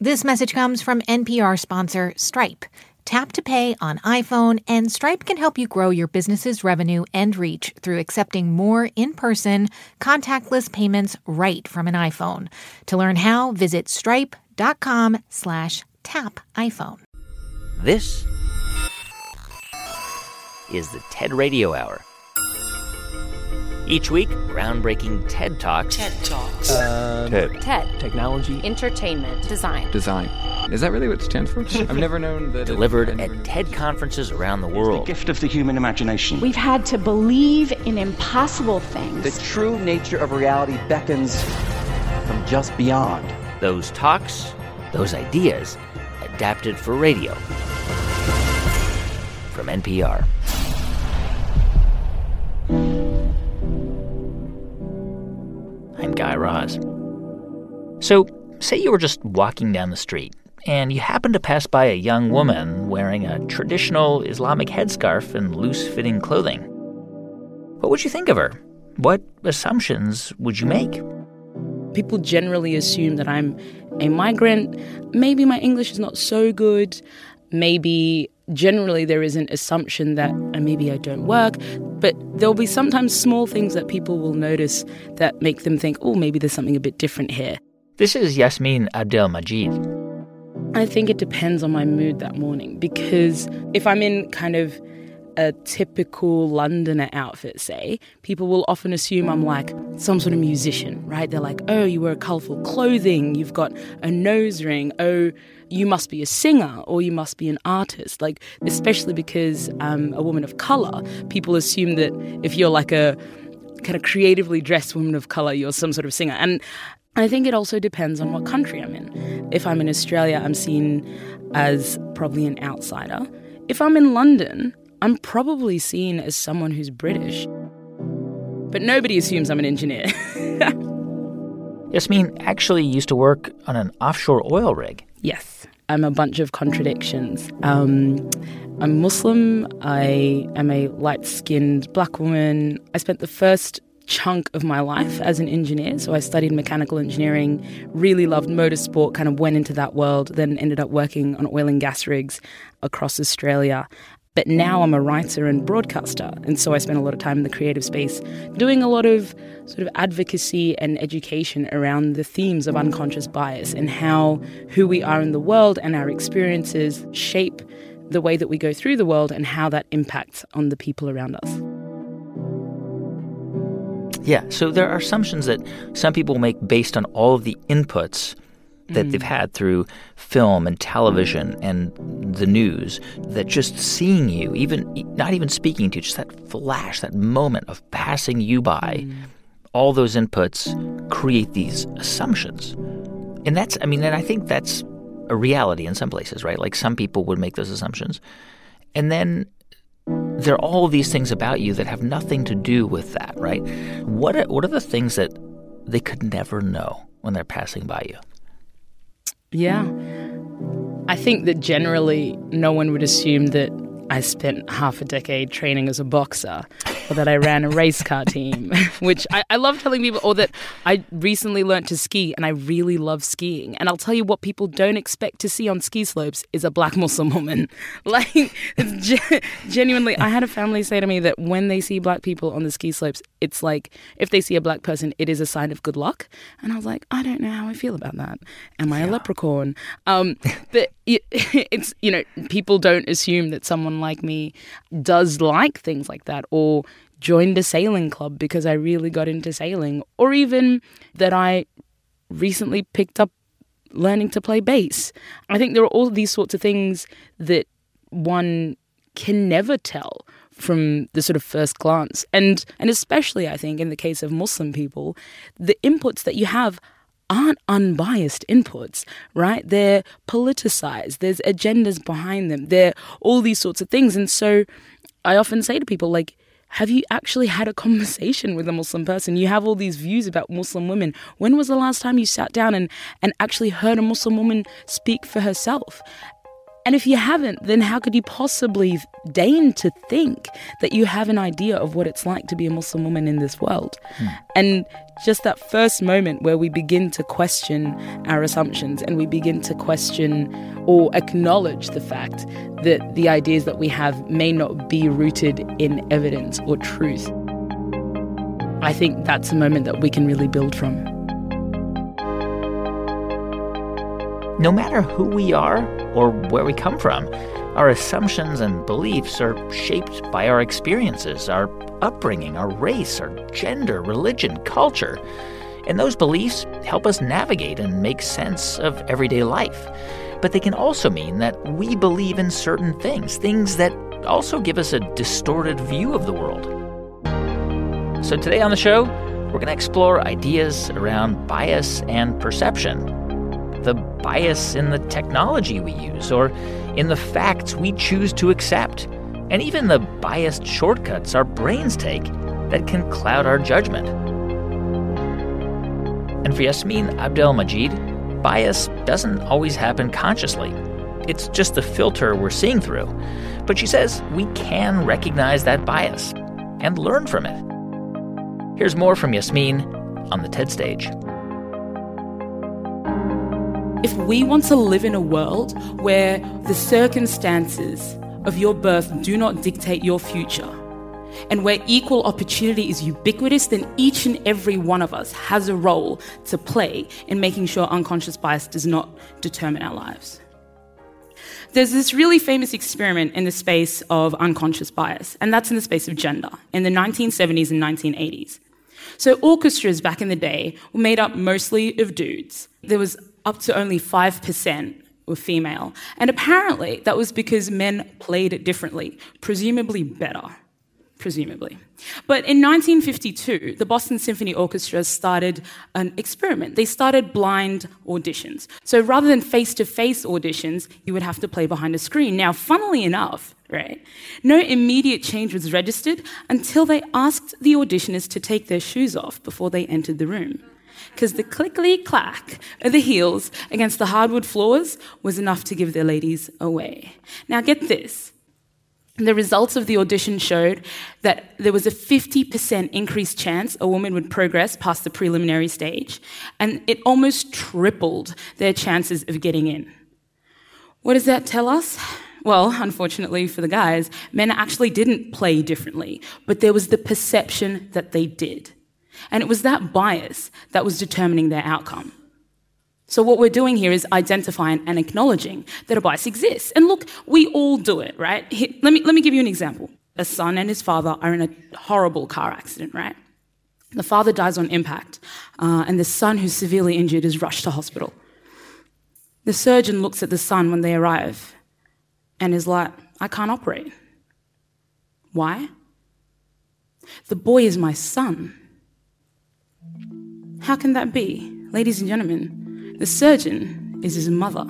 This message comes from NPR sponsor Stripe. Tap to pay on iPhone, and Stripe can help you grow your business's revenue and reach through accepting more in person, contactless payments right from an iPhone. To learn how, visit stripe.com slash tap iPhone. This is the TED Radio Hour. Each week, groundbreaking TED Talks. TED Talks. Um, TED. TED. Technology. Entertainment. Design. Design. Is that really what it stands for? I've never known that. Delivered I've at TED conferences around the world. The gift of the human imagination. We've had to believe in impossible things. The true nature of reality beckons from just beyond. Those talks, those ideas, adapted for radio. From NPR. I'm Guy Raz. So, say you were just walking down the street and you happened to pass by a young woman wearing a traditional Islamic headscarf and loose fitting clothing. What would you think of her? What assumptions would you make? People generally assume that I'm a migrant. Maybe my English is not so good. Maybe generally there is an assumption that uh, maybe I don't work. But there'll be sometimes small things that people will notice that make them think, oh, maybe there's something a bit different here. This is Yassmin Abdel Magied. I think it depends on my mood that morning because if I'm in kind of a typical Londoner outfit, say, people will often assume I'm like some sort of musician, right? They're like, oh, you wear colourful clothing, you've got a nose ring, oh, you must be a singer or you must be an artist. Like, especially because I'm a woman of colour, people assume that if you're like a kind of creatively dressed woman of colour, you're some sort of singer. And I think it also depends on what country I'm in. If I'm in Australia, I'm seen as probably an outsider. If I'm in London, I'm probably seen as someone who's British. But nobody assumes I'm an engineer. Yassmin actually used to work on an offshore oil rig. yes, I'm a bunch of contradictions. Um, I'm Muslim. I am a light skinned black woman. I spent the first chunk of my life as an engineer. So I studied mechanical engineering, really loved motorsport, kind of went into that world, then ended up working on oil and gas rigs across Australia. But now I'm a writer and broadcaster. And so I spend a lot of time in the creative space doing a lot of sort of advocacy and education around the themes of unconscious bias and how who we are in the world and our experiences shape the way that we go through the world and how that impacts on the people around us. Yeah, so there are assumptions that some people make based on all of the inputs that they've mm. had through film and television mm. and the news that just seeing you, even not even speaking to you, just that flash, that moment of passing you by, mm. all those inputs create these assumptions. And that's, I mean, and I think that's a reality in some places, right? Like some people would make those assumptions. And then there are all these things about you that have nothing to do with that, right? What are, what are the things that they could never know when they're passing by you? Yeah. I think that generally no one would assume that I spent half a decade training as a boxer or that I ran a race car team, which I, I love telling people, or that I recently learned to ski and I really love skiing. And I'll tell you what people don't expect to see on ski slopes is a black Muslim woman. Like, it's ge- genuinely, I had a family say to me that when they see black people on the ski slopes, it's like if they see a black person, it is a sign of good luck. And I was like, I don't know how I feel about that. Am I a leprechaun? Um, but it's, you know, people don't assume that someone like me does like things like that or joined a sailing club because I really got into sailing or even that I recently picked up learning to play bass. I think there are all these sorts of things that one can never tell from the sort of first glance. And and especially I think in the case of Muslim people, the inputs that you have aren't unbiased inputs, right? They're politicized. There's agendas behind them. They're all these sorts of things. And so I often say to people like have you actually had a conversation with a Muslim person? You have all these views about Muslim women. When was the last time you sat down and, and actually heard a Muslim woman speak for herself? And if you haven't, then how could you possibly deign to think that you have an idea of what it's like to be a Muslim woman in this world? Hmm. And just that first moment where we begin to question our assumptions and we begin to question or acknowledge the fact that the ideas that we have may not be rooted in evidence or truth. I think that's a moment that we can really build from. No matter who we are or where we come from, our assumptions and beliefs are shaped by our experiences, our upbringing, our race, our gender, religion, culture. And those beliefs help us navigate and make sense of everyday life. But they can also mean that we believe in certain things, things that also give us a distorted view of the world. So today on the show, we're going to explore ideas around bias and perception. The bias in the technology we use or in the facts we choose to accept and even the biased shortcuts our brains take that can cloud our judgment. And for Yassmin Abdel-Magied, bias doesn't always happen consciously. It's just the filter we're seeing through. But she says we can recognize that bias and learn from it. Here's more from Yassmin on the TED stage. If we want to live in a world where the circumstances of your birth do not dictate your future, and where equal opportunity is ubiquitous, then each and every one of us has a role to play in making sure unconscious bias does not determine our lives. There's this really famous experiment in the space of unconscious bias, and that's in the space of gender in the 1970s and 1980s. So, orchestras back in the day were made up mostly of dudes. There was up to only 5% were female. And apparently, that was because men played it differently, presumably better. Presumably. But in 1952, the Boston Symphony Orchestra started an experiment. They started blind auditions. So rather than face to face auditions, you would have to play behind a screen. Now, funnily enough, right, no immediate change was registered until they asked the auditioners to take their shoes off before they entered the room because the clickly clack of the heels against the hardwood floors was enough to give their ladies away. Now, get this. The results of the audition showed that there was a 50% increased chance a woman would progress past the preliminary stage, and it almost tripled their chances of getting in. What does that tell us? Well, unfortunately for the guys, men actually didn't play differently, but there was the perception that they did. And it was that bias that was determining their outcome. So, what we're doing here is identifying and acknowledging that a bias exists. And look, we all do it, right? Let me, let me give you an example. A son and his father are in a horrible car accident, right? The father dies on impact, uh, and the son, who's severely injured, is rushed to hospital. The surgeon looks at the son when they arrive and is like, I can't operate. Why? The boy is my son. How can that be? Ladies and gentlemen, the surgeon is his mother.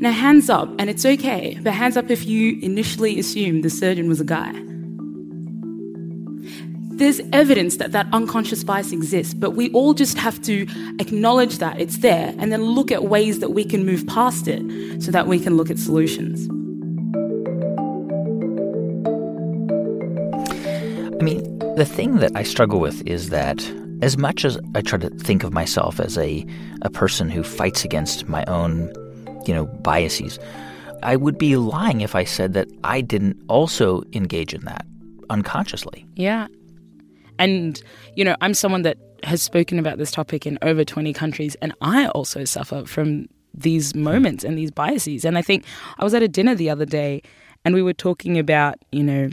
Now, hands up, and it's okay, but hands up if you initially assumed the surgeon was a guy. There's evidence that that unconscious bias exists, but we all just have to acknowledge that it's there and then look at ways that we can move past it so that we can look at solutions. I mean, the thing that I struggle with is that as much as I try to think of myself as a, a person who fights against my own, you know, biases, I would be lying if I said that I didn't also engage in that unconsciously. Yeah. And, you know, I'm someone that has spoken about this topic in over 20 countries, and I also suffer from these moments and these biases. And I think I was at a dinner the other day and we were talking about, you know,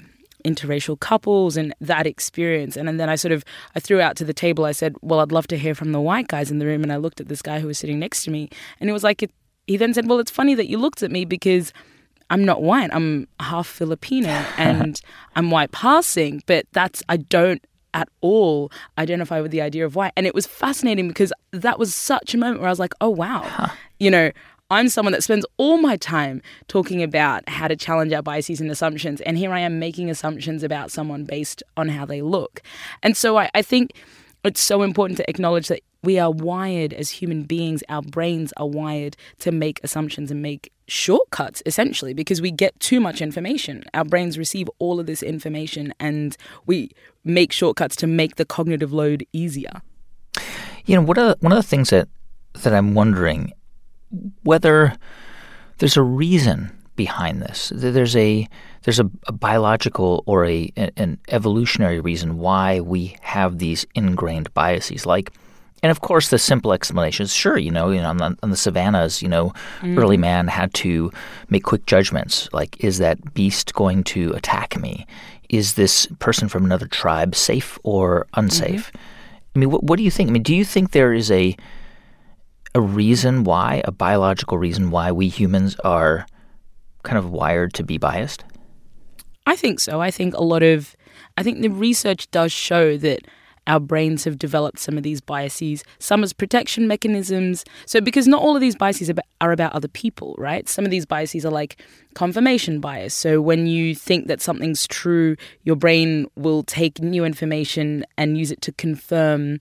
interracial couples and that experience. And, and then I sort of I threw out to the table. I said, "Well, I'd love to hear from the white guys in the room." And I looked at this guy who was sitting next to me, and it was like it, he then said, "Well, it's funny that you looked at me because." I'm not white. I'm half Filipino and I'm white passing, but that's I don't at all identify with the idea of white. And it was fascinating because that was such a moment where I was like, oh wow. Huh. You know, I'm someone that spends all my time talking about how to challenge our biases and assumptions. And here I am making assumptions about someone based on how they look. And so I, I think it's so important to acknowledge that we are wired as human beings, our brains are wired to make assumptions and make shortcuts essentially because we get too much information. Our brains receive all of this information and we make shortcuts to make the cognitive load easier. You know, what are, one of the things that that I'm wondering whether there's a reason behind this. There's a there's a, a biological or a an evolutionary reason why we have these ingrained biases. Like, and of course, the simple explanation is sure. You know, you know, on the, on the savannas, you know, mm. early man had to make quick judgments. Like, is that beast going to attack me? Is this person from another tribe safe or unsafe? Mm-hmm. I mean, what, what do you think? I mean, do you think there is a a reason why, a biological reason why we humans are kind of wired to be biased? I think so. I think a lot of, I think the research does show that our brains have developed some of these biases, some as protection mechanisms. So, because not all of these biases are about other people, right? Some of these biases are like confirmation bias. So, when you think that something's true, your brain will take new information and use it to confirm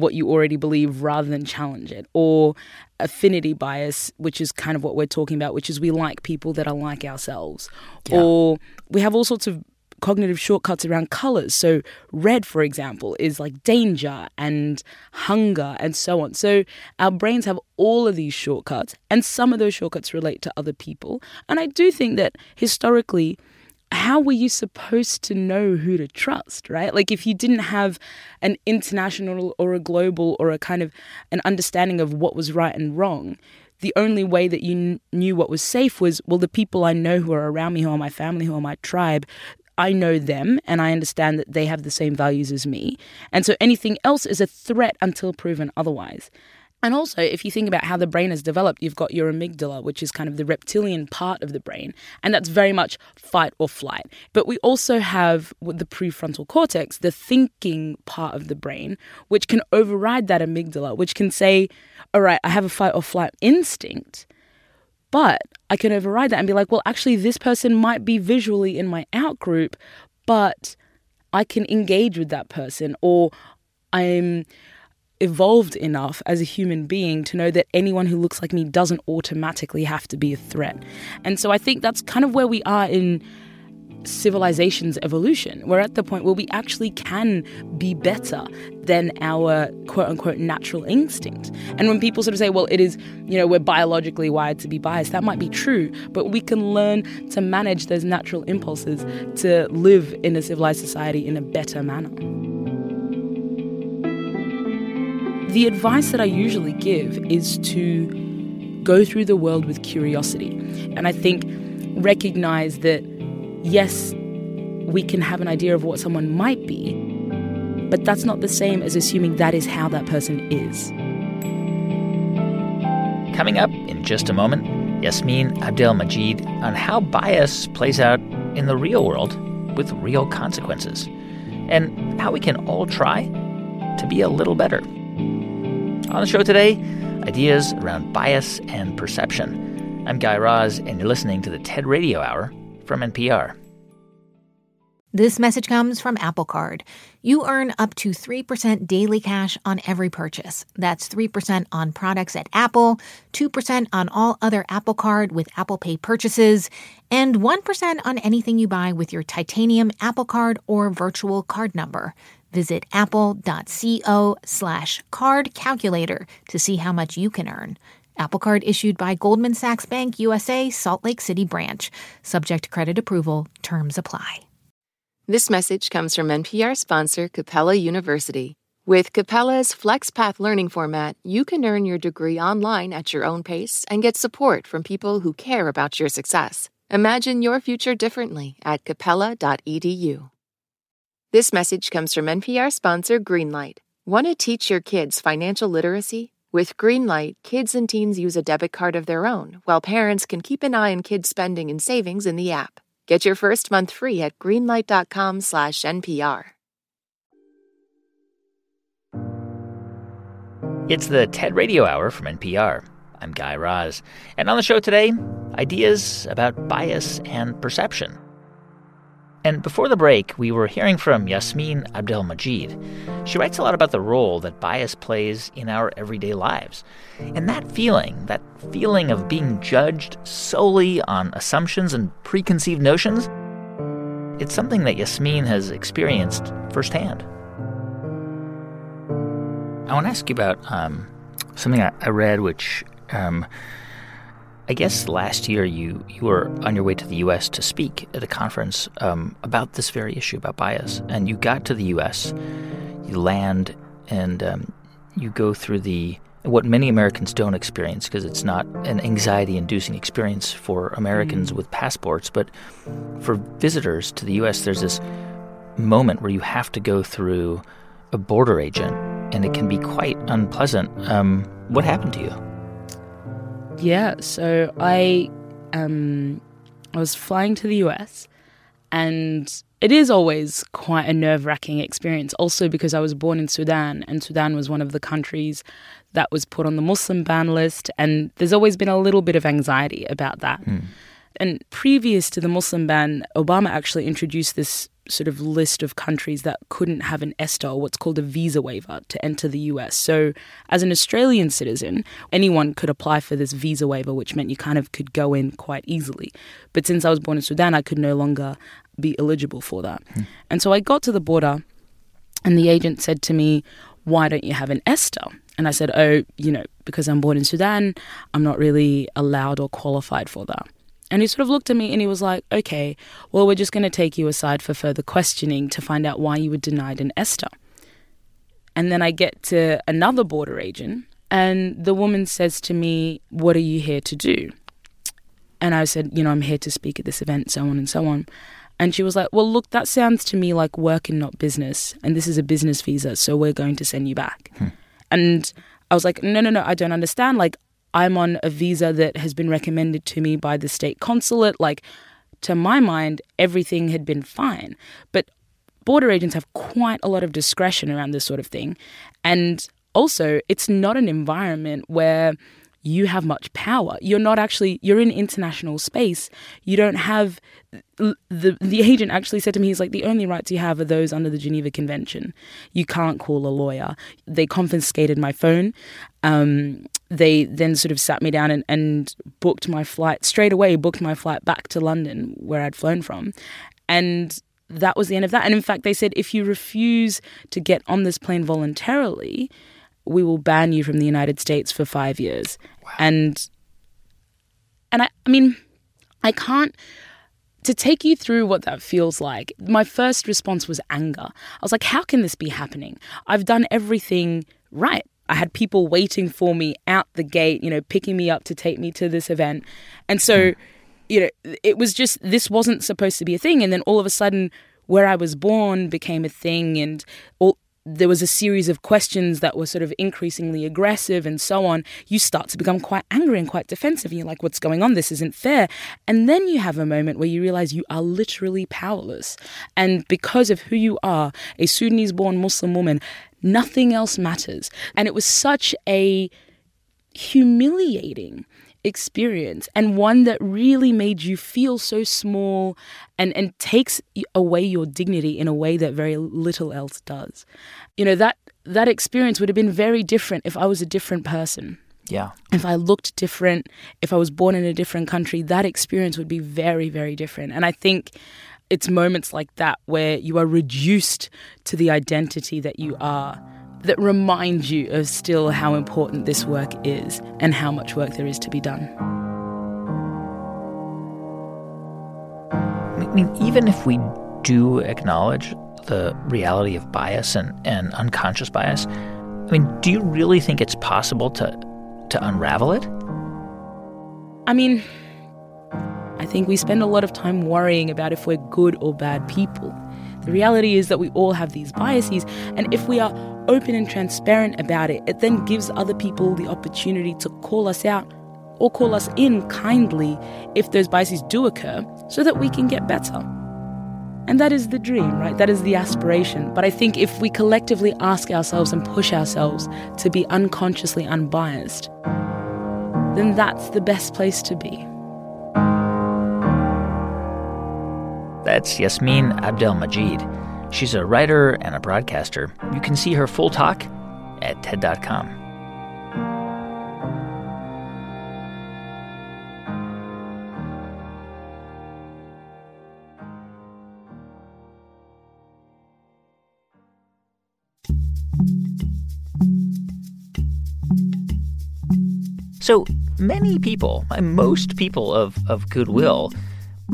what you already believe rather than challenge it. Or affinity bias, which is kind of what we're talking about, which is we like people that are like ourselves. Yeah. Or we have all sorts of cognitive shortcuts around colors. So, red, for example, is like danger and hunger and so on. So, our brains have all of these shortcuts, and some of those shortcuts relate to other people. And I do think that historically, how were you supposed to know who to trust, right? Like if you didn't have an international or a global or a kind of an understanding of what was right and wrong, the only way that you kn- knew what was safe was well the people I know who are around me, who are my family, who are my tribe, I know them and I understand that they have the same values as me. And so anything else is a threat until proven otherwise. And also, if you think about how the brain has developed, you've got your amygdala, which is kind of the reptilian part of the brain, and that's very much fight or flight. But we also have the prefrontal cortex, the thinking part of the brain, which can override that amygdala, which can say, all right, I have a fight or flight instinct, but I can override that and be like, well, actually, this person might be visually in my out group, but I can engage with that person, or I'm evolved enough as a human being to know that anyone who looks like me doesn't automatically have to be a threat. And so I think that's kind of where we are in civilization's evolution. We're at the point where we actually can be better than our quote unquote natural instinct. And when people sort of say, well, it is, you know, we're biologically wired to be biased, that might be true, but we can learn to manage those natural impulses to live in a civilized society in a better manner. The advice that I usually give is to go through the world with curiosity. And I think recognize that, yes, we can have an idea of what someone might be, but that's not the same as assuming that is how that person is. Coming up in just a moment, Yassmin Abdel-Magied on how bias plays out in the real world with real consequences, and how we can all try to be a little better. On the show today, ideas around bias and perception. I'm Guy Raz, and you're listening to the TED Radio Hour from NPR. This message comes from Apple Card. You earn up to 3% daily cash on every purchase. That's 3% on products at Apple, 2% on all other Apple Card with Apple Pay purchases, and 1% on anything you buy with your titanium Apple Card or virtual card number. Visit apple.co slash card calculator to see how much you can earn. Apple Card issued by Goldman Sachs Bank USA, Salt Lake City branch. Subject to credit approval. Terms apply. This message comes from NPR sponsor Capella University. With Capella's FlexPath learning format, you can earn your degree online at your own pace and get support from people who care about your success. Imagine your future differently at capella.edu. This message comes from NPR sponsor Greenlight. Want to teach your kids financial literacy? With Greenlight, kids and teens use a debit card of their own, while parents can keep an eye on kids' spending and savings in the app. Get your first month free at greenlight.com/npr. It's the TED Radio Hour from NPR. I'm Guy Raz, and on the show today, ideas about bias and perception. And before the break, we were hearing from Yassmin Abdel-Magied. She writes a lot about the role that bias plays in our everyday lives. And that feeling, that feeling of being judged solely on assumptions and preconceived notions, it's something that Yassmin has experienced firsthand. I want to ask you about um, something I, I, read, which um, I guess last year you, you were on your way to the U.S. to speak at a conference um, about this very issue, about bias. And you got to the U.S., you land, and um, you go through the what many Americans don't experience because it's not an anxiety inducing experience for Americans mm. with passports. But for visitors to the U.S., there's this moment where you have to go through a border agent, and it can be quite unpleasant. Um, what happened to you? Yeah, so I um I was flying to the US and it is always quite a nerve-wracking experience also because I was born in Sudan and Sudan was one of the countries that was put on the Muslim ban list and there's always been a little bit of anxiety about that. Mm. And previous to the Muslim ban, Obama actually introduced this sort of list of countries that couldn't have an ESTA or what's called a visa waiver to enter the US. So, as an Australian citizen, anyone could apply for this visa waiver, which meant you kind of could go in quite easily. But since I was born in Sudan, I could no longer be eligible for that. Hmm. And so I got to the border, and the agent said to me, Why don't you have an ESTA? And I said, Oh, you know, because I'm born in Sudan, I'm not really allowed or qualified for that. And he sort of looked at me and he was like, okay, well, we're just going to take you aside for further questioning to find out why you were denied an ESTA. And then I get to another border agent, and the woman says to me, What are you here to do? And I said, You know, I'm here to speak at this event, so on and so on. And she was like, Well, look, that sounds to me like work and not business. And this is a business visa, so we're going to send you back. Hmm. And I was like, No, no, no, I don't understand. Like, I'm on a visa that has been recommended to me by the state consulate. Like, to my mind, everything had been fine. But border agents have quite a lot of discretion around this sort of thing. And also, it's not an environment where you have much power. You're not actually you're in international space. You don't have the the agent actually said to me he's like the only rights you have are those under the Geneva Convention. You can't call a lawyer. They confiscated my phone. Um, they then sort of sat me down and, and booked my flight straight away. Booked my flight back to London where I'd flown from, and that was the end of that. And in fact, they said if you refuse to get on this plane voluntarily, we will ban you from the United States for five years. Wow. And and I, I mean, I can't to take you through what that feels like. My first response was anger. I was like, how can this be happening? I've done everything right. I had people waiting for me out the gate, you know, picking me up to take me to this event. And so, hmm. you know, it was just, this wasn't supposed to be a thing. And then all of a sudden, where I was born became a thing. And all, there was a series of questions that were sort of increasingly aggressive and so on, you start to become quite angry and quite defensive. And you're like, what's going on? This isn't fair. And then you have a moment where you realize you are literally powerless. And because of who you are, a Sudanese born Muslim woman, nothing else matters. And it was such a humiliating experience and one that really made you feel so small and, and takes away your dignity in a way that very little else does. You know, that that experience would have been very different if I was a different person. Yeah. If I looked different, if I was born in a different country, that experience would be very, very different. And I think it's moments like that where you are reduced to the identity that you are that remind you of still how important this work is and how much work there is to be done. I mean, even if we do acknowledge the reality of bias and, and unconscious bias, I mean, do you really think it's possible to to unravel it? I mean, I think we spend a lot of time worrying about if we're good or bad people. The reality is that we all have these biases, and if we are open and transparent about it, it then gives other people the opportunity to call us out or call us in kindly if those biases do occur so that we can get better. And that is the dream, right? That is the aspiration. But I think if we collectively ask ourselves and push ourselves to be unconsciously unbiased, then that's the best place to be. That's Yassmin Abdel-Magied. She's a writer and a broadcaster. You can see her full talk at TED.com. So many people, most people of, of goodwill,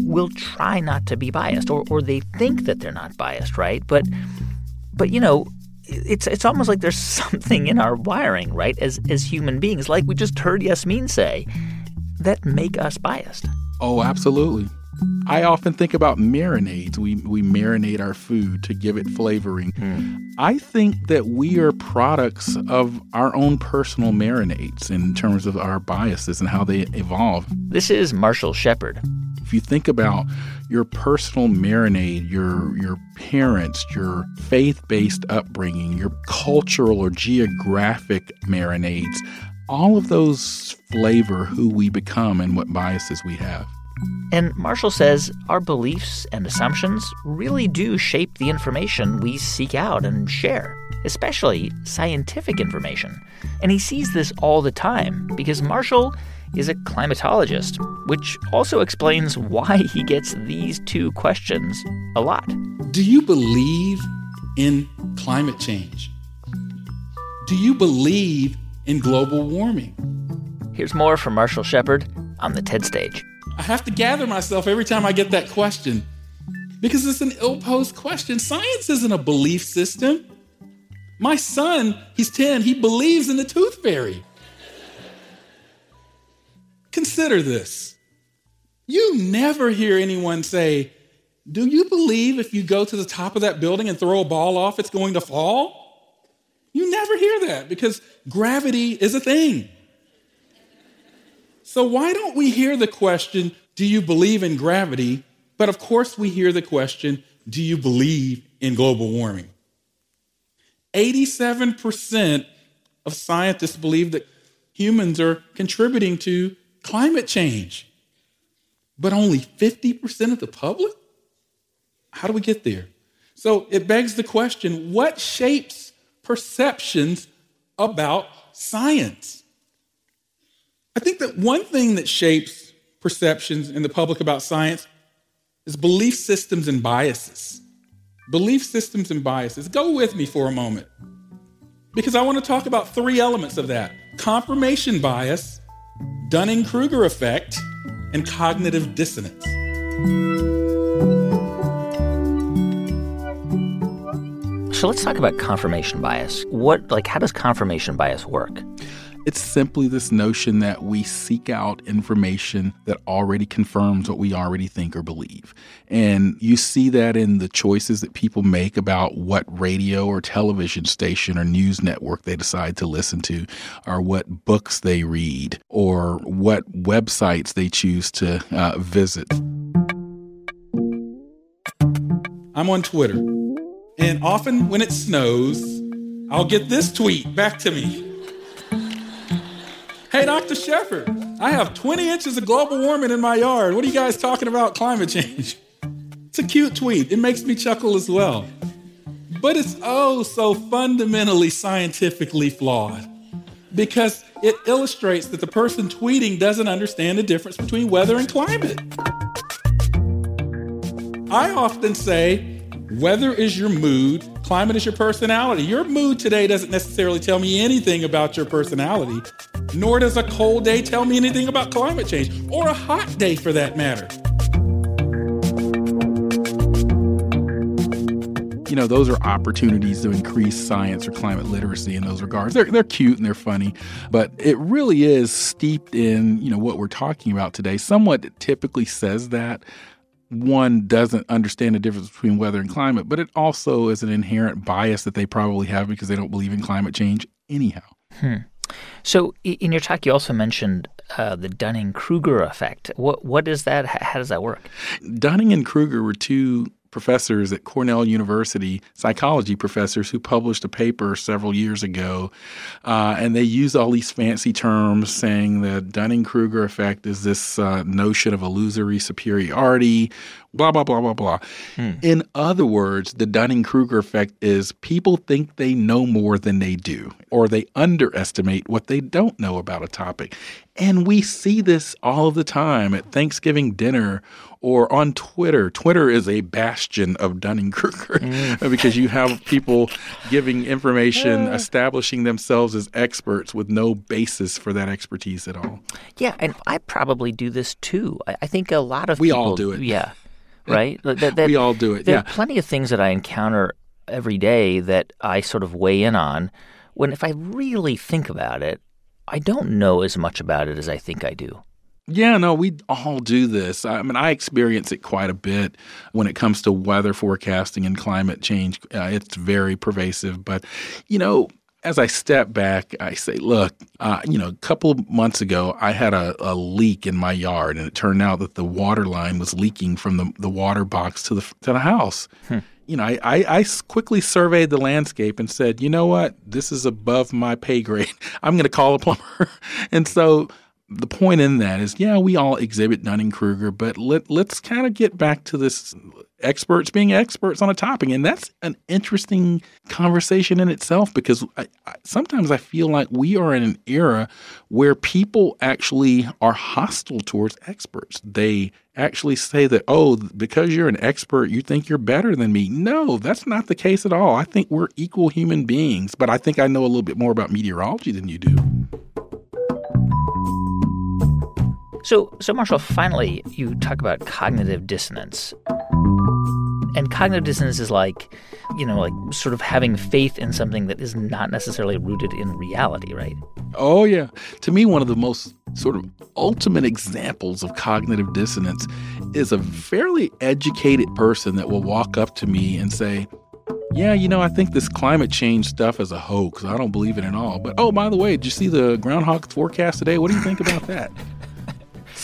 will try not to be biased, or, or they think that they're not biased, right? But, but you know, it's it's almost like there's something in our wiring, right? As as human beings, like we just heard Yassmin say, that make us biased. Oh, absolutely. I often think about marinades. We we marinate our food to give it flavoring. Mm. I think that we are products of our own personal marinades in terms of our biases and how they evolve. This is Marshall Shepherd. If you think about your personal marinade, your your parents, your faith-based upbringing, your cultural or geographic marinades, all of those flavor who we become and what biases we have. And Marshall says our beliefs and assumptions really do shape the information we seek out and share, especially scientific information. And he sees this all the time because Marshall is a climatologist, which also explains why he gets these two questions a lot. Do you believe in climate change? Do you believe in global warming? Here's more from Marshall Shepherd on the TED stage. I have to gather myself every time I get that question because it's an ill posed question. Science isn't a belief system. My son, he's 10, he believes in the tooth fairy. Consider this. You never hear anyone say, Do you believe if you go to the top of that building and throw a ball off, it's going to fall? You never hear that because gravity is a thing. So, why don't we hear the question, Do you believe in gravity? But of course, we hear the question, Do you believe in global warming? 87% of scientists believe that humans are contributing to climate change, but only 50% of the public? How do we get there? So it begs the question what shapes perceptions about science? I think that one thing that shapes perceptions in the public about science is belief systems and biases. Belief systems and biases. Go with me for a moment because I want to talk about three elements of that confirmation bias, Dunning Kruger effect, and cognitive dissonance. So let's talk about confirmation bias. What, like, how does confirmation bias work? It's simply this notion that we seek out information that already confirms what we already think or believe. And you see that in the choices that people make about what radio or television station or news network they decide to listen to, or what books they read, or what websites they choose to uh, visit. I'm on Twitter, and often when it snows, I'll get this tweet back to me. Hey, Dr. Shepherd, I have 20 inches of global warming in my yard. What are you guys talking about climate change? It's a cute tweet. It makes me chuckle as well. But it's oh so fundamentally scientifically flawed because it illustrates that the person tweeting doesn't understand the difference between weather and climate. I often say, weather is your mood, climate is your personality. Your mood today doesn't necessarily tell me anything about your personality nor does a cold day tell me anything about climate change, or a hot day for that matter. you know, those are opportunities to increase science or climate literacy in those regards. They're, they're cute and they're funny, but it really is steeped in, you know, what we're talking about today. Someone typically says that one doesn't understand the difference between weather and climate, but it also is an inherent bias that they probably have because they don't believe in climate change anyhow. Hmm. So, in your talk, you also mentioned uh, the Dunning Kruger effect. What what is that? How does that work? Dunning and Kruger were two professors at Cornell University, psychology professors, who published a paper several years ago. Uh, and they use all these fancy terms saying the Dunning Kruger effect is this uh, notion of illusory superiority, blah, blah, blah, blah, blah. Hmm. In other words, the Dunning Kruger effect is people think they know more than they do, or they underestimate what they don't know about a topic. And we see this all the time at Thanksgiving dinner or on Twitter. Twitter is a bastion of Dunning Kruger mm. because you have people giving information, establishing themselves as experts with no basis for that expertise at all. Yeah, and I probably do this too. I think a lot of we people, all do it. Yeah, right. that, that, we all do it. There yeah, are plenty of things that I encounter every day that I sort of weigh in on. When if I really think about it, I don't know as much about it as I think I do. Yeah, no, we all do this. I mean, I experience it quite a bit when it comes to weather forecasting and climate change. Uh, it's very pervasive. But, you know, as I step back, I say, look, uh, you know, a couple of months ago, I had a, a, leak in my yard, and it turned out that the water line was leaking from the, the water box to the to the house. Hmm. You know, I, I, I quickly surveyed the landscape and said, you know what, this is above my pay grade. I'm going to call a plumber. and so the point in that is, yeah, we all exhibit Dunning Kruger, but let let's kind of get back to this experts being experts on a topic, and that's an interesting conversation in itself because I, I, sometimes I feel like we are in an era where people actually are hostile towards experts. They actually say that, oh, because you're an expert, you think you're better than me. No, that's not the case at all. I think we're equal human beings, but I think I know a little bit more about meteorology than you do. So, so Marshall, finally, you talk about cognitive dissonance. And cognitive dissonance is like, you know, like sort of having faith in something that is not necessarily rooted in reality, right? Oh, yeah. To me, one of the most sort of ultimate examples of cognitive dissonance is a fairly educated person that will walk up to me and say, yeah, you know, I think this climate change stuff is a hoax. I don't believe it at all. But oh, by the way, did you see the groundhog forecast today? What do you think about that?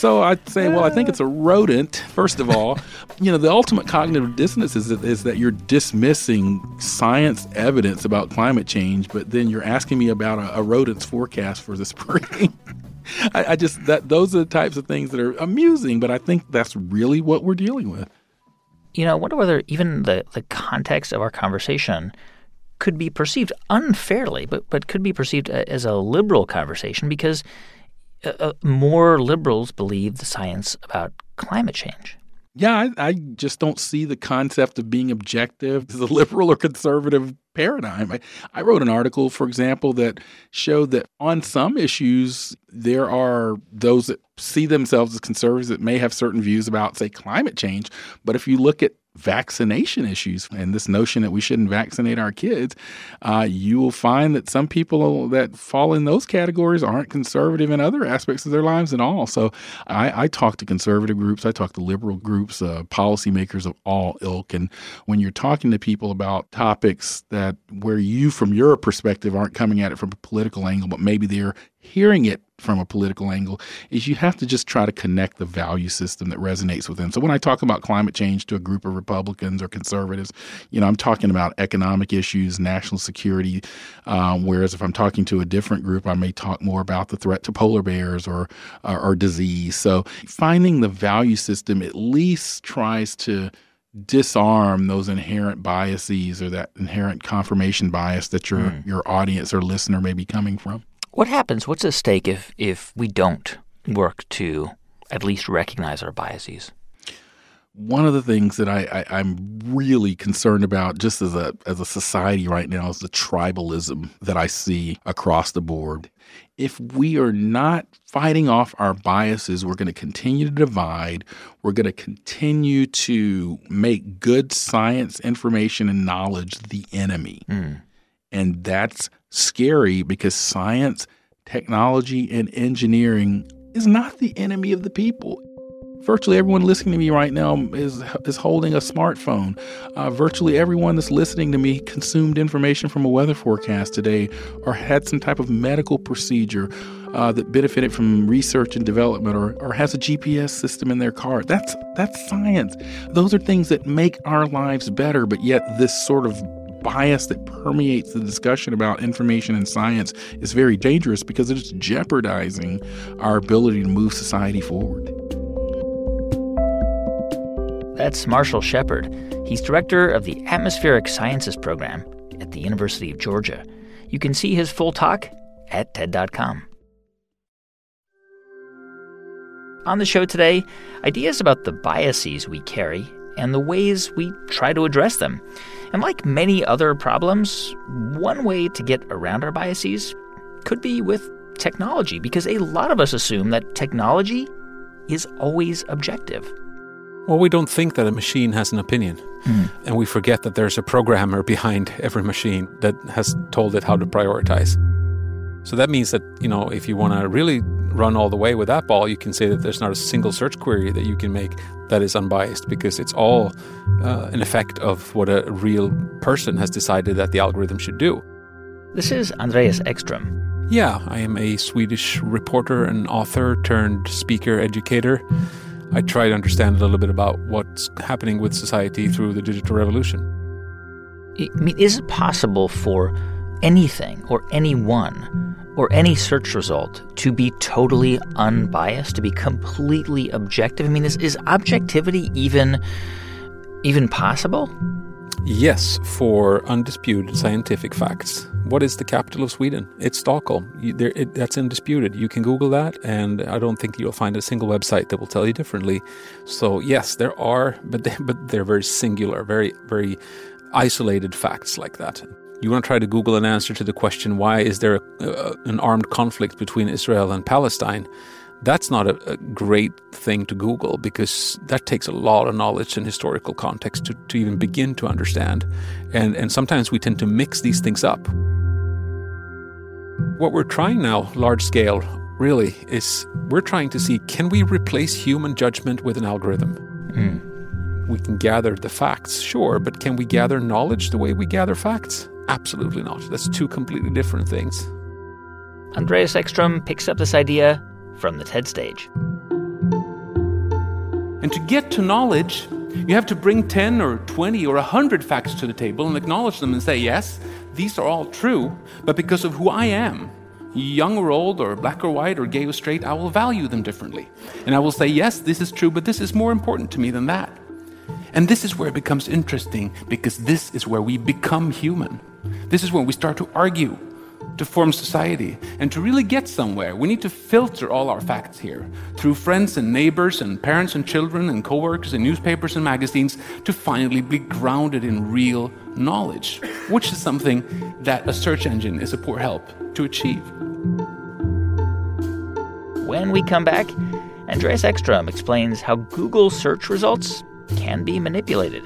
So I'd say, well, I think it's a rodent, first of all. you know, the ultimate cognitive dissonance is, is that you're dismissing science evidence about climate change, but then you're asking me about a, a rodent's forecast for the spring. I, I just, that those are the types of things that are amusing, but I think that's really what we're dealing with. You know, I wonder whether even the, the context of our conversation could be perceived unfairly, but, but could be perceived as a liberal conversation because uh, uh, more liberals believe the science about climate change. Yeah, I, I, just don't see the concept of being objective as a liberal or conservative paradigm. I, I wrote an article, for example, that showed that on some issues, there are those that see themselves as conservatives that may have certain views about, say, climate change. But if you look at vaccination issues and this notion that we shouldn't vaccinate our kids, uh, you will find that some people that fall in those categories aren't conservative in other aspects of their lives at all. So I, I talk to conservative groups, I talk to liberal groups, uh, policymakers of all ilk. And when you're talking to people about topics that where you, from your perspective, aren't coming at it from a political angle, but maybe they're hearing it from a political angle is you have to just try to connect the value system that resonates with them. So when I talk about climate change to a group of Republicans or conservatives, you know, I'm talking about economic issues, national security. Um, whereas if I'm talking to a different group, I may talk more about the threat to polar bears or, or, or disease. So finding the value system at least tries to disarm those inherent biases or that inherent confirmation bias that your mm. your audience or listener may be coming from. What happens? What's at stake if, if we don't work to at least recognize our biases? One of the things that I, I, am really concerned about, just as a as a society right now, is the tribalism that I see across the board. If we are not fighting off our biases, we're going to continue to divide. We're going to continue to make good science, information, and knowledge the enemy. Mm. And that's scary because science, technology, and engineering is not the enemy of the people. Virtually everyone listening to me right now is is holding a smartphone. Uh, virtually everyone that's listening to me consumed information from a weather forecast today, or had some type of medical procedure uh, that benefited from research and development, or or has a GPS system in their car. That's that's science. Those are things that make our lives better. But yet, this sort of bias that permeates the discussion about information and science is very dangerous because it's jeopardizing our ability to move society forward. That's Marshall Shepherd. He's director of the Atmospheric Sciences program at the University of Georgia. You can see his full talk at TED.com. On the show today, ideas about the biases we carry and the ways we try to address them. And like many other problems, one way to get around our biases could be with technology, because a lot of us assume that technology is always objective. Well, we don't think that a machine has an opinion. Hmm. And we forget that there's a programmer behind every machine that has told it how to prioritize. So that means that, you know, if you want to really run all the way with that ball, you can say that there's not a single search query that you can make that is unbiased because it's all uh, an effect of what a real person has decided that the algorithm should do. This is Andreas Ekström. Yeah, I am a Swedish reporter and author turned speaker educator. I try to understand a little bit about what's happening with society through the digital revolution. I mean, is it possible for anything or anyone or any search result to be totally unbiased, to be completely objective? I mean, is, is objectivity even even possible? Yes, for undisputed scientific facts. What is the capital of Sweden? It's Stockholm. You, there, it, that's undisputed. You can Google that, and I don't think you'll find a single website that will tell you differently. So yes, there are, but they, but they're very singular, very very isolated facts like that. You want to try to Google an answer to the question why is there a, uh, an armed conflict between Israel and Palestine? That's not a, a, great thing to Google because that takes a lot of knowledge and historical context to, to even begin to understand. And, and sometimes we tend to mix these things up. What we're trying now, large scale, really, is we're trying to see can we replace human judgment with an algorithm? Mm. We can gather the facts, sure, but can we gather knowledge the way we gather facts? Absolutely not. That's two completely different things. Andreas Ekström picks up this idea from the TED stage. And to get to knowledge, you have to bring 10 or 20 or 100 facts to the table and acknowledge them and say, yes, these are all true, but because of who I am, young or old, or black or white, or gay or straight, I will value them differently. And I will say, yes, this is true, but this is more important to me than that. And this is where it becomes interesting because this is where we become human. This is when we start to argue to form society and to really get somewhere. We need to filter all our facts here through friends and neighbors and parents and children and coworkers and newspapers and magazines to finally be grounded in real knowledge, which is something that a search engine is a poor help to achieve. When we come back, Andreas Ekström explains how Google search results can be manipulated.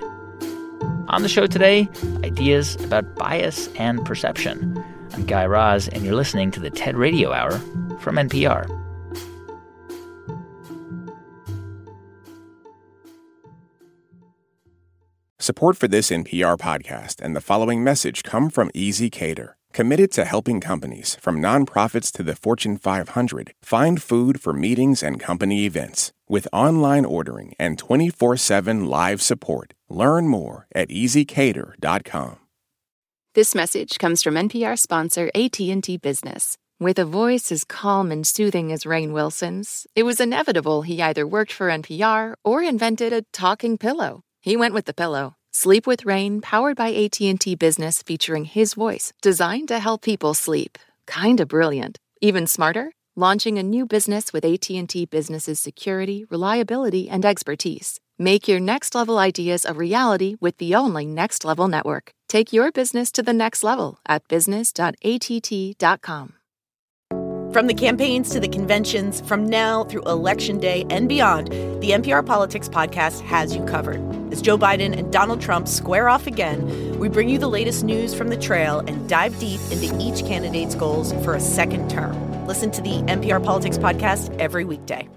On the show today, ideas about bias and perception. I'm Guy Raz, and you're listening to the TED Radio Hour from NPR. Support for this NPR podcast and the following message come from ezCater, committed to helping companies, from nonprofits to the Fortune 500, find food for meetings and company events. With online ordering and 24 7 live support, learn more at ezcater.com. This message comes from NPR sponsor AT&T Business. With a voice as calm and soothing as Rainn Wilson's, it was inevitable he either worked for NPR or invented a talking pillow. He went with the pillow. Sleep with Rainn, powered by AT&T Business, featuring his voice, designed to help people sleep. Kinda brilliant. Even smarter? Launching a new business with AT&T Business's security, reliability, and expertise. Make your next level ideas a reality with the only Next Level Network. Take your business to the next level at business.att.com. From the campaigns to the conventions, from now through Election Day and beyond, the NPR Politics podcast has you covered. As Joe Biden and Donald Trump square off again, we bring you the latest news from the trail and dive deep into each candidate's goals for a second term. Listen to the NPR Politics podcast every weekday.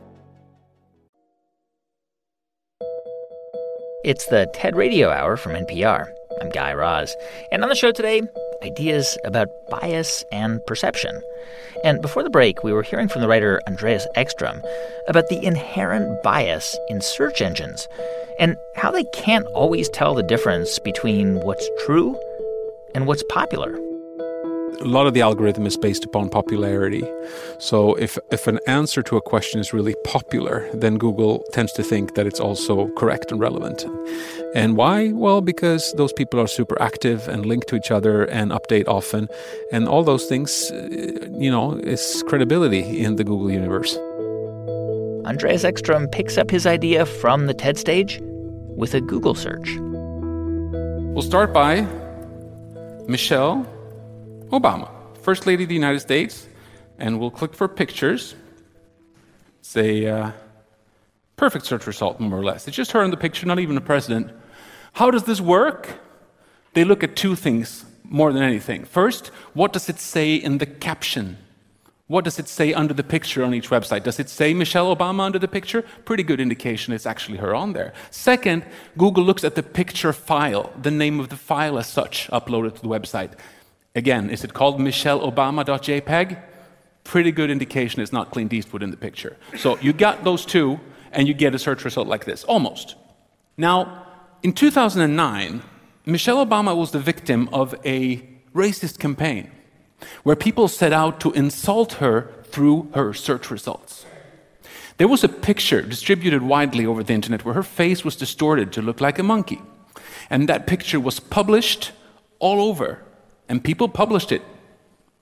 It's the TED Radio Hour from NPR. I'm Guy Raz. And on the show today, ideas about bias and perception. And before the break, we were hearing from the writer Andreas Ekström about the inherent bias in search engines and how they can't always tell the difference between what's true and what's popular a lot of the algorithm is based upon popularity. So if if an answer to a question is really popular, then Google tends to think that it's also correct and relevant. And why? Well, because those people are super active and linked to each other and update often, and all those things, uh, you know, is credibility in the Google universe. Andreas Ekström picks up his idea from the TED stage with a Google search. We'll start by Michelle Obama, First Lady of the United States, and we'll click for pictures. A uh, perfect search result, more or less. It's just her in the picture, not even the president. How does this work? They look at two things more than anything. First, what does it say in the caption? What does it say under the picture on each website? Does it say Michelle Obama under the picture? Pretty good indication it's actually her on there. Second, Google looks at the picture file, the name of the file as such, uploaded to the website. Again, is it called michelleobama.jpg? Pretty good indication it's not Clint Eastwood in the picture. So you got those two, and you get a search result like this, almost. Now, in 2009, Michelle Obama was the victim of a racist campaign where people set out to insult her through her search results. There was a picture distributed widely over the internet where her face was distorted to look like a monkey. And that picture was published all over and people published it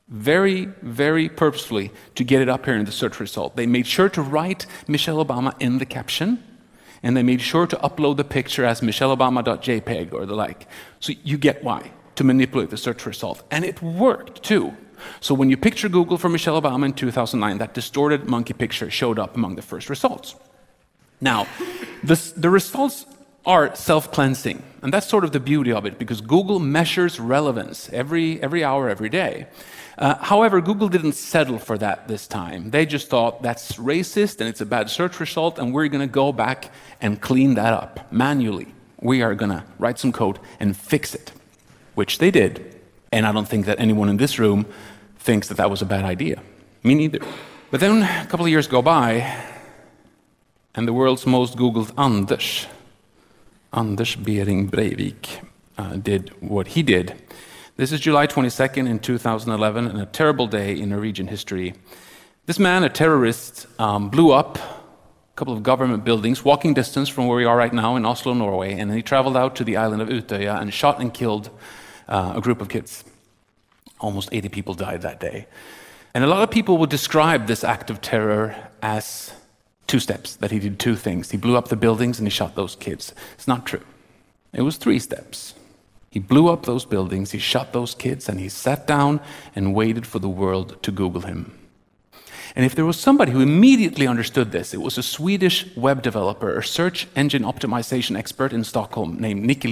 very, very purposefully to get it up here in the search result. They made sure to write Michelle Obama in the caption, and they made sure to upload the picture as michelleobama.jpg or the like. So you get why, to manipulate the search result. And it worked too. So when you picture Google for Michelle Obama in 2009, that distorted monkey picture showed up among the first results. Now, this, the results are self cleansing. And that's sort of the beauty of it because Google measures relevance every, every hour, every day. Uh, however, Google didn't settle for that this time. They just thought that's racist and it's a bad search result, and we're going to go back and clean that up manually. We are going to write some code and fix it, which they did. And I don't think that anyone in this room thinks that that was a bad idea. Me neither. But then a couple of years go by, and the world's most Googled Anders Anders Behring Breivik uh, did what he did. This is July 22nd in 2011, and a terrible day in Norwegian history. This man, a terrorist, um, blew up a couple of government buildings, walking distance from where we are right now in Oslo, Norway, and he traveled out to the island of Utøya and shot and killed uh, a group of kids. Almost 80 people died that day. And a lot of people would describe this act of terror as two steps, that he did two things. He blew up the buildings and he shot those kids. It's not true. It was three steps. He blew up those buildings, he shot those kids, and he sat down and waited for the world to Google him. And if there was somebody who immediately understood this, it was a Swedish web developer, a search engine optimization expert in Stockholm named Nicky.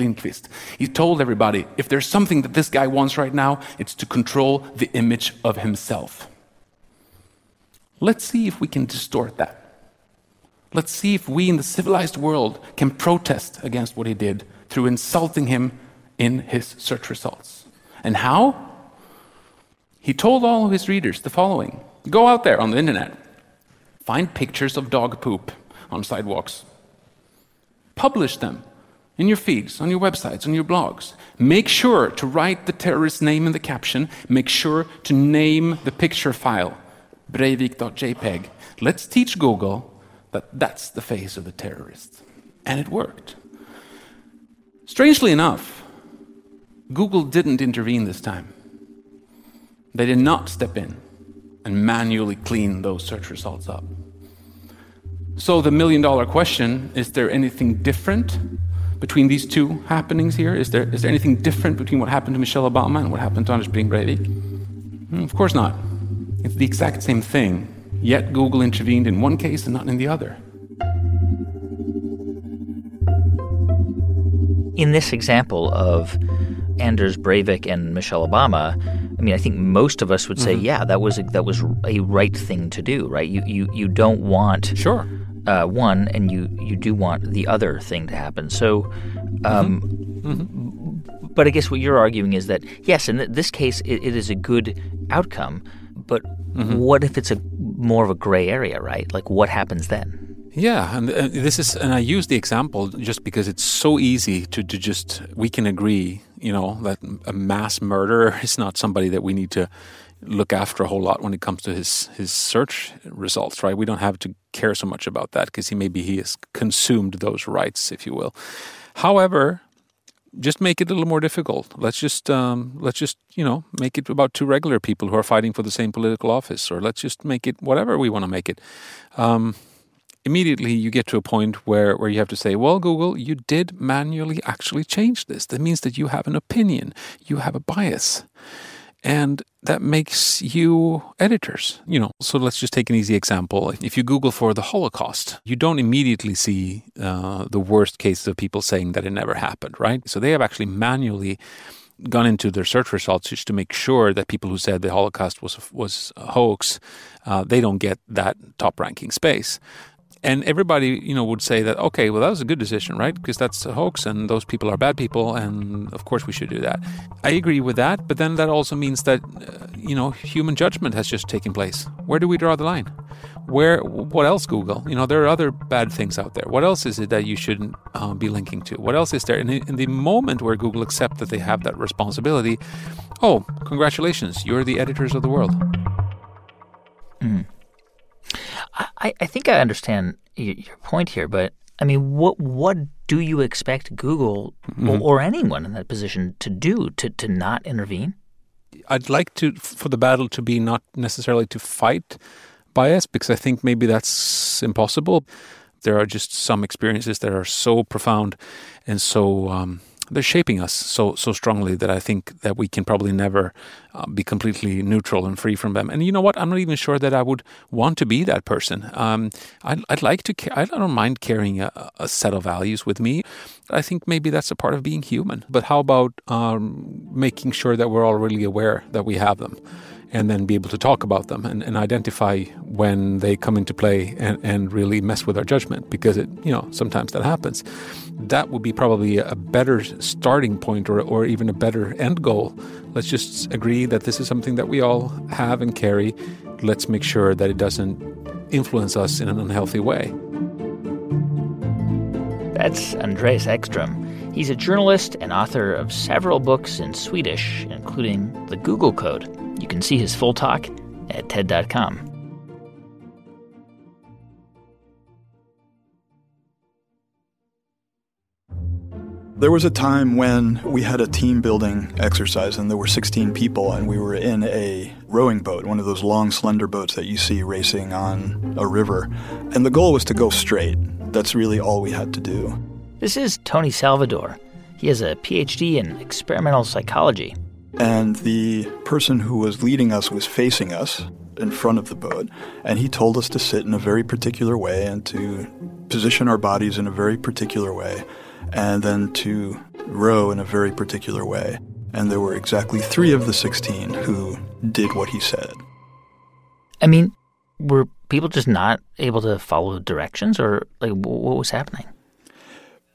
He told everybody if there's something that this guy wants right now, it's to control the image of himself. Let's see if we can distort that. Let's see if we in the civilized world can protest against what he did through insulting him in his search results. And how? He told all of his readers the following Go out there on the internet, find pictures of dog poop on sidewalks, publish them in your feeds, on your websites, on your blogs. Make sure to write the terrorist's name in the caption. Make sure to name the picture file, breivik.jpg. Let's teach Google that that's the face of the terrorists. And it worked. Strangely enough, Google didn't intervene this time. They did not step in and manually clean those search results up. So, the million dollar question is there anything different between these two happenings here? Is there, is there anything different between what happened to Michelle Obama and what happened to Anders Behring Breivik? Hmm, of course not. It's the exact same thing. Yet Google intervened in one case and not in the other. In this example of Anders Breivik and Michelle Obama, I mean, I think most of us would say, mm-hmm. yeah, that was a, that was a right thing to do, right? You you you don't want sure uh, one, and you you do want the other thing to happen. So, um, Mm-hmm. but I guess what you're arguing is that yes, in th- this case, it, it is a good outcome. But Mm-hmm. what if it's a more of a gray area, right? Like, what happens then? Yeah, and uh, this is, and I use the example just because it's so easy to, to just, we can agree, you know, that a mass murderer is not somebody that we need to look after a whole lot when it comes to his, his search results, right? We don't have to care so much about that because he maybe he has consumed those rights, if you will. However, just make it a little more difficult. Let's just um, let's just you know make it about two regular people who are fighting for the same political office, or let's just make it whatever we want to make it. Um, immediately, you get to a point where where you have to say, "Well, Google, you did manually actually change this. That means that you have an opinion, you have a bias." And that makes you editors. You know, so let's just take an easy example. If you Google for the Holocaust, you don't immediately see uh, the worst cases of people saying that it never happened, right? So they have actually manually gone into their search results just to make sure that people who said the Holocaust was was a hoax, uh, they don't get that top ranking space. And everybody, you know, would say that okay, well, that was a good decision, right? Because that's a hoax, and those people are bad people, and of course we should do that. I agree with that, but then that also means that, uh, you know, human judgment has just taken place. Where do we draw the line? Where? What else? Google? You know, there are other bad things out there. What else is it that you shouldn't uh, be linking to? What else is there? And in the moment where Google accept that they have that responsibility, oh, congratulations, you're the editors of the world. Mm. I, I think I understand your, point here, but I mean, what what do you expect Google Mm-hmm. or, or anyone in that position to do to, to not intervene? I'd like to for the battle to be not necessarily to fight bias because I think maybe that's impossible. There are just some experiences that are so profound and so um, they're shaping us so so strongly that I think that we can probably never uh, be completely neutral and free from them. And you know what? I'm not even sure that I would want to be that person. Um, I'd, I'd like to. I don't mind carrying a, a set of values with me. I think maybe that's a part of being human. But how about um, making sure that we're all really aware that we have them? And then be able to talk about them and, and identify when they come into play and, and really mess with our judgment because it you know sometimes that happens. That would be probably a better starting point or, or even a better end goal. Let's just agree that this is something that we all have and carry. Let's make sure that it doesn't influence us in an unhealthy way. That's Andreas Ekström. He's a journalist and author of several books in Swedish, including The Google Code. You can see his full talk at TED.com. There was a time when we had a team building exercise and there were 16 people and we were in a rowing boat, one of those long, slender boats that you see racing on a river. And the goal was to go straight. That's really all we had to do. This is Tony Salvador. He has a PhD in experimental psychology. And the person who was leading us was facing us in front of the boat. And he told us to sit in a very particular way and to position our bodies in a very particular way and then to row in a very particular way. And there were exactly three of the 16 who did what he said. I mean, were people just not able to follow directions or like what was happening?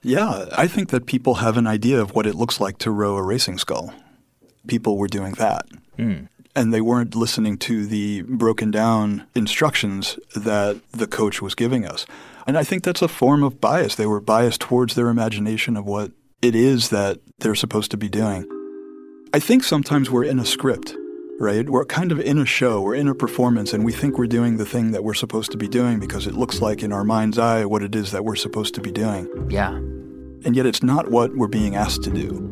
Yeah, I think that people have an idea of what it looks like to row a racing scull. People were doing that. Mm. And they weren't listening to the broken down instructions that the coach was giving us. And I think that's a form of bias. They were biased towards their imagination of what it is that they're supposed to be doing. I think sometimes we're in a script, right? We're kind of in a show, we're in a performance, and we think we're doing the thing that we're supposed to be doing because it looks like in our mind's eye what it is that we're supposed to be doing. Yeah. And yet it's not what we're being asked to do.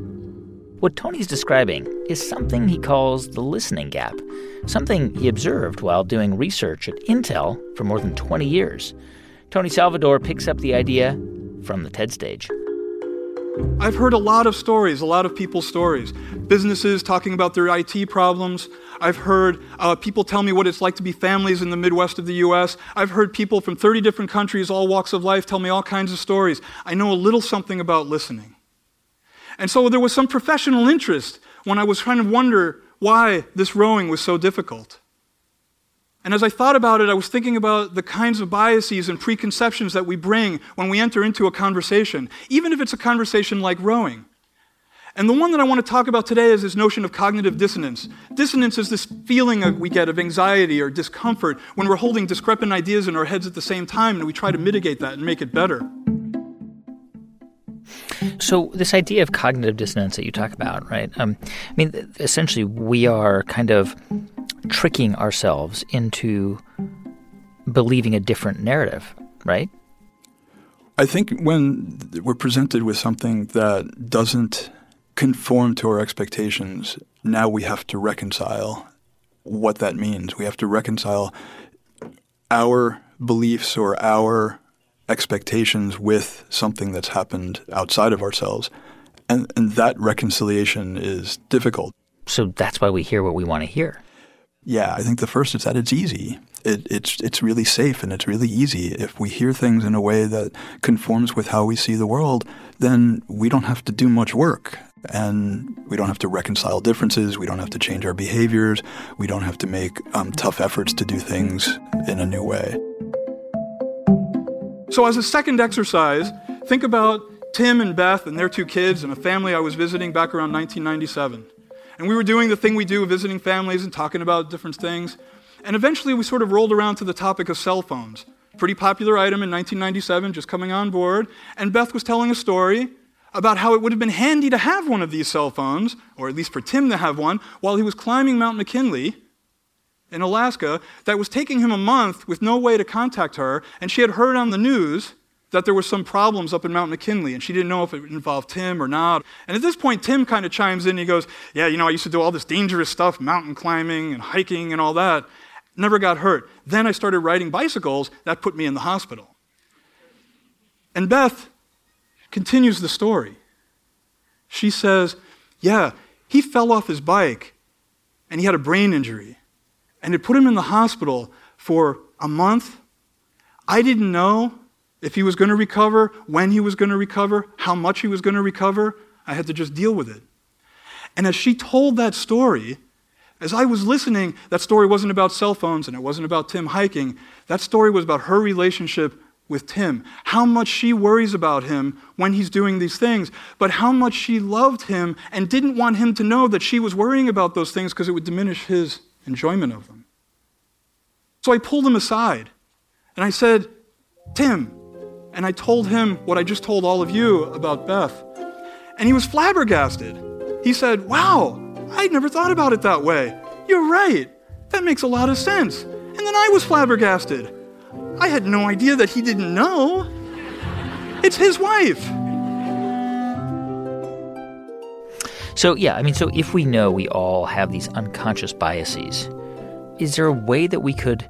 What Tony's describing is something he calls the listening gap, something he observed while doing research at Intel for more than 20 years. Tony Salvador picks up the idea from the TED stage. I've heard a lot of stories, a lot of people's stories. Businesses talking about their IT problems. I've heard uh, people tell me what it's like to be families in the Midwest of the US. I've heard people from 30 different countries, all walks of life, tell me all kinds of stories. I know a little something about listening. And so there was some professional interest when I was trying to wonder why this rowing was so difficult. And as I thought about it, I was thinking about the kinds of biases and preconceptions that we bring when we enter into a conversation, even if it's a conversation like rowing. And the one that I want to talk about today is this notion of cognitive dissonance. Dissonance is this feeling we get of anxiety or discomfort when we're holding discrepant ideas in our heads at the same time and we try to mitigate that and make it better. So, this idea of cognitive dissonance that you talk about, right? Um, I mean, essentially, we are kind of tricking ourselves into believing a different narrative, right? I think when we're presented with something that doesn't conform to our expectations, now we have to reconcile what that means. We have to reconcile our beliefs or our expectations with something that's happened outside of ourselves. And, and that reconciliation is difficult. So that's why we hear what we want to hear. Yeah, I think the first is that it's easy. It, it's it's really safe and it's really easy. If we hear things in a way that conforms with how we see the world, then we don't have to do much work, and we don't have to reconcile differences. We don't have to change our behaviors. We don't have to make um, tough efforts to do things in a new way. So, as a second exercise, think about Tim and Beth and their two kids and a family I was visiting back around 1997. And we were doing the thing we do, visiting families and talking about different things. And eventually we sort of rolled around to the topic of cell phones. Pretty popular item in 1997, just coming on board. And Beth was telling a story about how it would have been handy to have one of these cell phones, or at least for Tim to have one, while he was climbing Mount McKinley in Alaska that was taking him a month with no way to contact her, and she had heard on the news that there were some problems up in Mount McKinley, and she didn't know if it involved Tim or not. And at this point, Tim kind of chimes in. And he goes, "Yeah, you know, I used to do all this dangerous stuff, mountain climbing and hiking and all that. Never got hurt. Then I started riding bicycles. That put me in the hospital." And Beth continues the story. She says, "Yeah, he fell off his bike, and he had a brain injury." and it put him in the hospital for a month. I didn't know if he was going to recover, when he was going to recover, how much he was going to recover. I had to just deal with it. And as she told that story, as I was listening, that story wasn't about cell phones and it wasn't about Tim hiking. That story was about her relationship with Tim, how much she worries about him when he's doing these things, but how much she loved him and didn't want him to know that she was worrying about those things because it would diminish his enjoyment of them. So I pulled him aside and I said, Tim, and I told him what I just told all of you about Beth. And he was flabbergasted. He said, Wow, I'd never thought about it that way. You're right. That makes a lot of sense. And then I was flabbergasted. I had no idea that he didn't know. It's his wife. So, yeah, I mean, so if we know we all have these unconscious biases, is there a way that we could,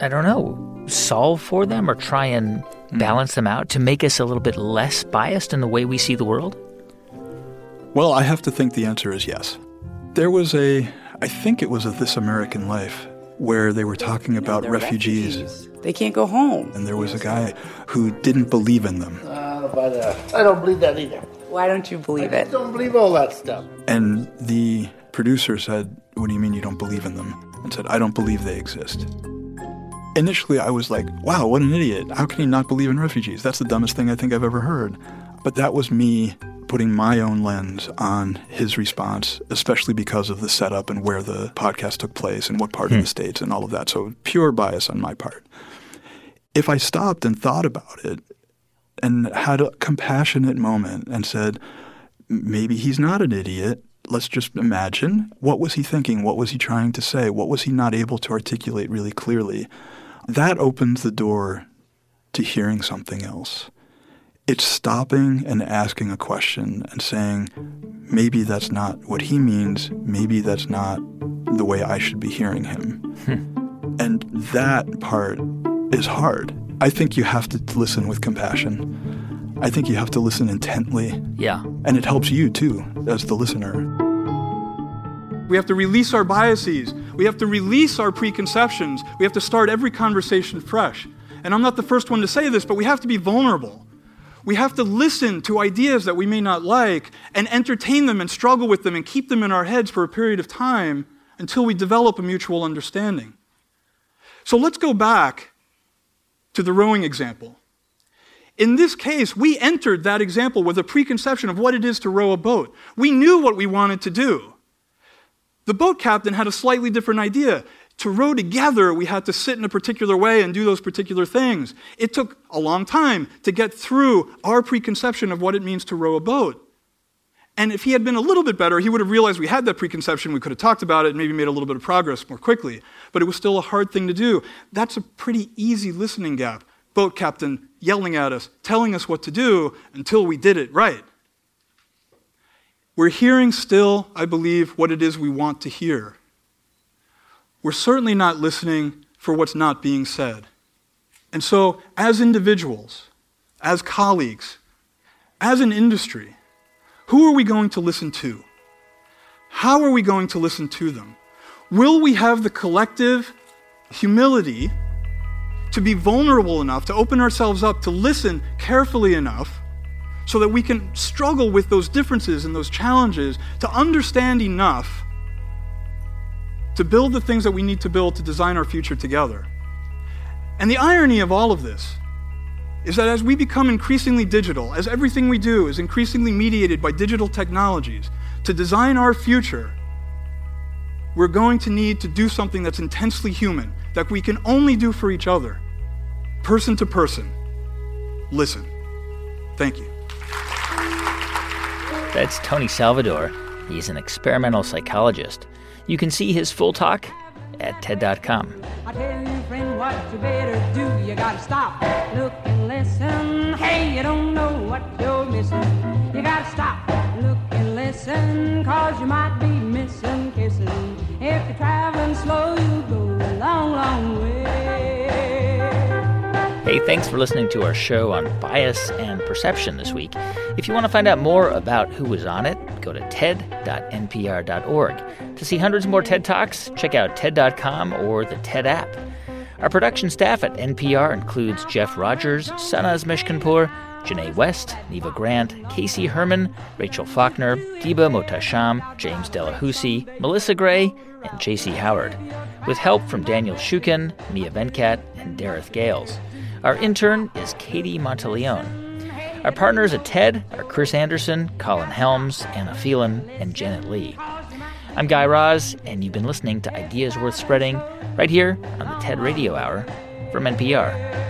I don't know, solve for them or try and hmm. balance them out to make us a little bit less biased in the way we see the world? Well, I have to think the answer is yes. There was a, I think it was a This American Life, where they were talking about refugees. refugees. They can't go home. And there was a guy who didn't believe in them. Uh, but, uh, I don't believe that either. Why don't you believe I it? I don't believe all that stuff. And the producer said, What do you mean you don't believe in them? And said, I don't believe they exist. Initially, I was like, Wow, what an idiot. How can he not believe in refugees? That's the dumbest thing I think I've ever heard. But that was me putting my own lens on his response, especially because of the setup and where the podcast took place and what part hmm. of the states and all of that. So pure bias on my part. If I stopped and thought about it, and had a compassionate moment and said, maybe he's not an idiot. Let's just imagine what was he thinking? What was he trying to say? What was he not able to articulate really clearly? That opens the door to hearing something else. It's stopping and asking a question and saying, maybe that's not what he means. Maybe that's not the way I should be hearing him. Hmm. And that part is hard I think you have to listen with compassion. I think you have to listen intently. Yeah. And it helps you too, as the listener. We have to release our biases. We have to release our preconceptions. We have to start every conversation fresh. And I'm not the first one to say this, but we have to be vulnerable. We have to listen to ideas that we may not like and entertain them and struggle with them and keep them in our heads for a period of time until we develop a mutual understanding. So let's go back to the rowing example. In this case, we entered that example with a preconception of what it is to row a boat. We knew what we wanted to do. The boat captain had a slightly different idea. To row together, we had to sit in a particular way and do those particular things. It took a long time to get through our preconception of what it means to row a boat. And if he had been a little bit better, he would have realized we had that preconception, we could have talked about it, and maybe made a little bit of progress more quickly. But it was still a hard thing to do. That's a pretty easy listening gap. Boat captain yelling at us, telling us what to do until we did it right. We're hearing still, I believe, what it is we want to hear. We're certainly not listening for what's not being said. And so, as individuals, as colleagues, as an industry, who are we going to listen to? How are we going to listen to them? Will we have the collective humility to be vulnerable enough, to open ourselves up, to listen carefully enough so that we can struggle with those differences and those challenges, to understand enough to build the things that we need to build to design our future together. And the irony of all of this is that as we become increasingly digital, as everything we do is increasingly mediated by digital technologies, to design our future, we're going to need to do something that's intensely human, that we can only do for each other, person to person. Listen. Thank you. That's Tony Salvador. He's an experimental psychologist. You can see his full talk at TED.com. I tell you, friend, what you better do. You gotta stop, look, and listen. Hey, you don't know what you're missing. You gotta stop, look, and listen. Cause you might be missing kissing. If you're traveling slow, you go a long, long way. Hey, thanks for listening to our show on bias and perception this week. If you want to find out more about who was on it, go to ted.npr.org. To see hundreds more TED Talks, check out TED.com or the TED app. Our production staff at NPR includes Jeff Rogers, Sanaz Meshkinpour, Janae West, Neva Grant, Casey Herman, Rachel Faulkner, Diba Mohtasham, James Delahoussaye, Melissa Gray, and JC Howard, with help from Daniel Shukin, Mia Venkat, and Daryth Gayles. Our intern is Katie Monteleone. Our partners at TED are Chris Anderson, Colin Helms, Anna Phelan, and Janet Lee. I'm Guy Raz, and you've been listening to Ideas Worth Spreading right here on the TED Radio Hour from NPR.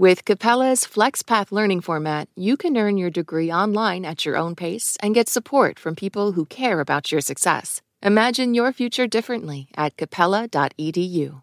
With Capella's FlexPath learning format, you can earn your degree online at your own pace and get support from people who care about your success. Imagine your future differently at capella.edu.